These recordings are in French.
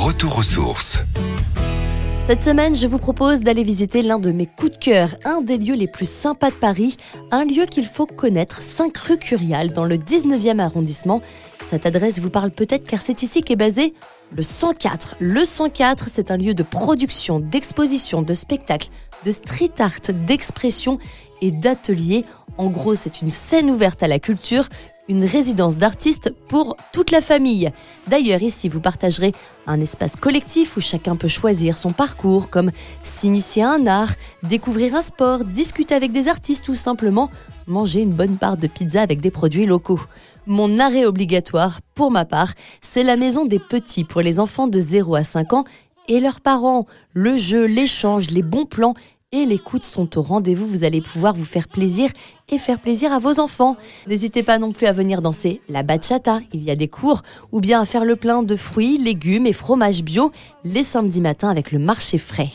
Retour aux sources. Cette semaine, je vous propose d'aller visiter l'un de mes coups de cœur, un des lieux les plus sympas de Paris, un lieu qu'il faut connaître, 5 rue Curial, dans le 19e arrondissement. Cette adresse vous parle peut-être car c'est ici qu'est basé le 104. Le 104, c'est un lieu de production, d'exposition, de spectacle, de street art, d'expression et d'atelier. En gros, c'est une scène ouverte à la culture, une résidence d'artistes pour toute la famille. D'ailleurs, ici, vous partagerez un espace collectif où chacun peut choisir son parcours, comme s'initier à un art, découvrir un sport, discuter avec des artistes ou simplement manger une bonne part de pizza avec des produits locaux. Mon arrêt obligatoire, pour ma part, c'est la maison des petits pour les enfants de 0 à 5 ans et leurs parents. Le jeu, l'échange, les bons plans et l'écoute sont au rendez-vous. Vous allez pouvoir vous faire plaisir et faire plaisir à vos enfants. N'hésitez pas non plus à venir danser la bachata. Il y a des cours ou bien à faire le plein de fruits, légumes et fromages bio les samedis matins avec le marché frais.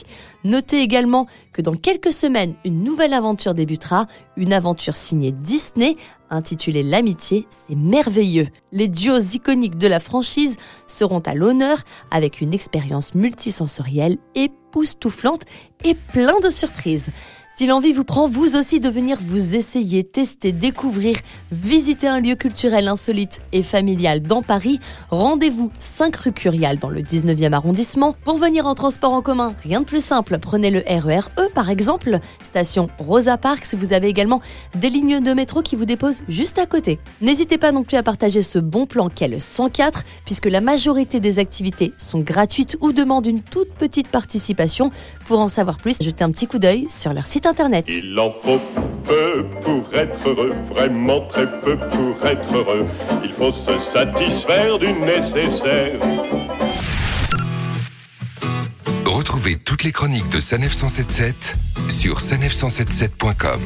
Notez également que dans quelques semaines, une nouvelle aventure débutera, une aventure signée Disney intitulée L'amitié, c'est merveilleux. Les duos iconiques de la franchise seront à l'honneur avec une expérience multisensorielle époustouflante et plein de surprises. Si l'envie vous prend, vous aussi, de venir vous essayer, tester, découvrir, visiter un lieu culturel insolite et familial dans Paris, rendez-vous 5 rue Curial dans le 19e arrondissement. Pour venir en transport en commun, rien de plus simple, prenez le RER E par exemple, station Rosa Parks, vous avez également des lignes de métro qui vous déposent juste à côté. N'hésitez pas non plus à partager ce bon plan qu'est le 104, puisque la majorité des activités sont gratuites ou demandent une toute petite participation. Pour en savoir plus, jetez un petit coup d'œil sur leur site internet. Il en faut peu pour être heureux, vraiment très peu pour être heureux. Il faut se satisfaire du nécessaire. Retrouvez toutes les chroniques de Sanef 177 sur sanef177.com.